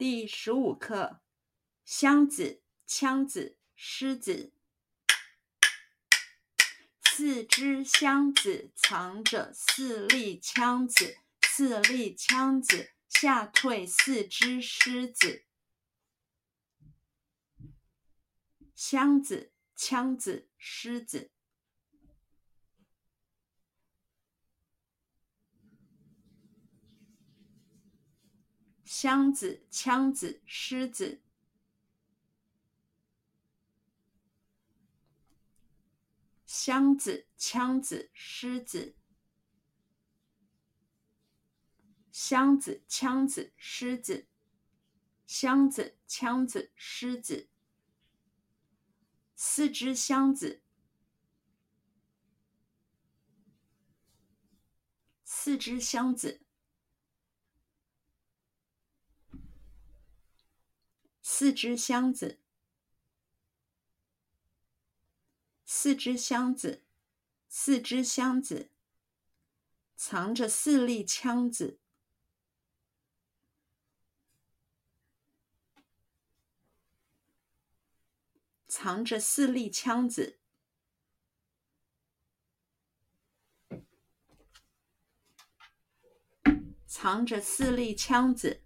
第十五课：箱子、枪子、狮子。四只箱子藏着四粒枪子，四粒枪子吓退四只狮子。箱子、枪子、狮子。箱子、枪子、狮子。箱子、枪子、狮子。箱子、枪子、狮子。箱子、枪子、狮子。四只箱子。四只箱子。四只箱子，四只箱子，四只箱子，藏着四粒枪子，藏着四粒枪子，藏着四粒枪子。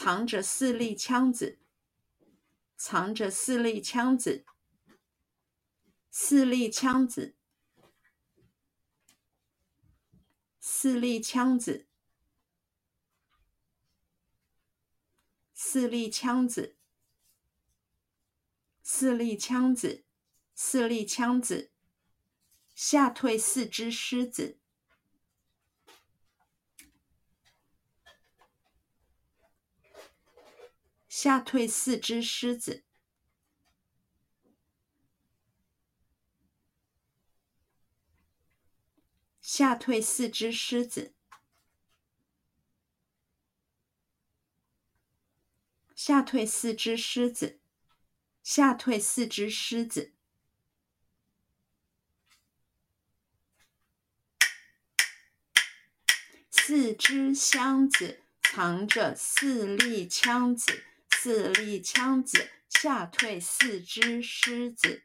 藏着四粒枪子，藏着四粒枪子，四粒枪子，四粒枪子，四粒枪子，四粒枪子，四粒枪子，吓退四只狮子。吓退四只狮子，吓退四只狮子，吓退四只狮子，吓退四只狮子。四只箱子藏着四粒枪子。四粒枪子吓退四只狮子。